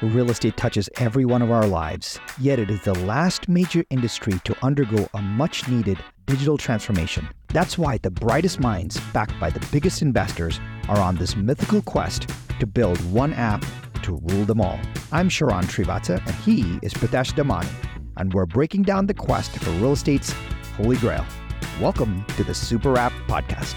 Real estate touches every one of our lives, yet it is the last major industry to undergo a much needed digital transformation. That's why the brightest minds, backed by the biggest investors, are on this mythical quest to build one app to rule them all. I'm Sharran Srivatsaa, and he is Pritesh Damani, and we're breaking down the quest for real estate's holy grail. Welcome to the Super App Podcast.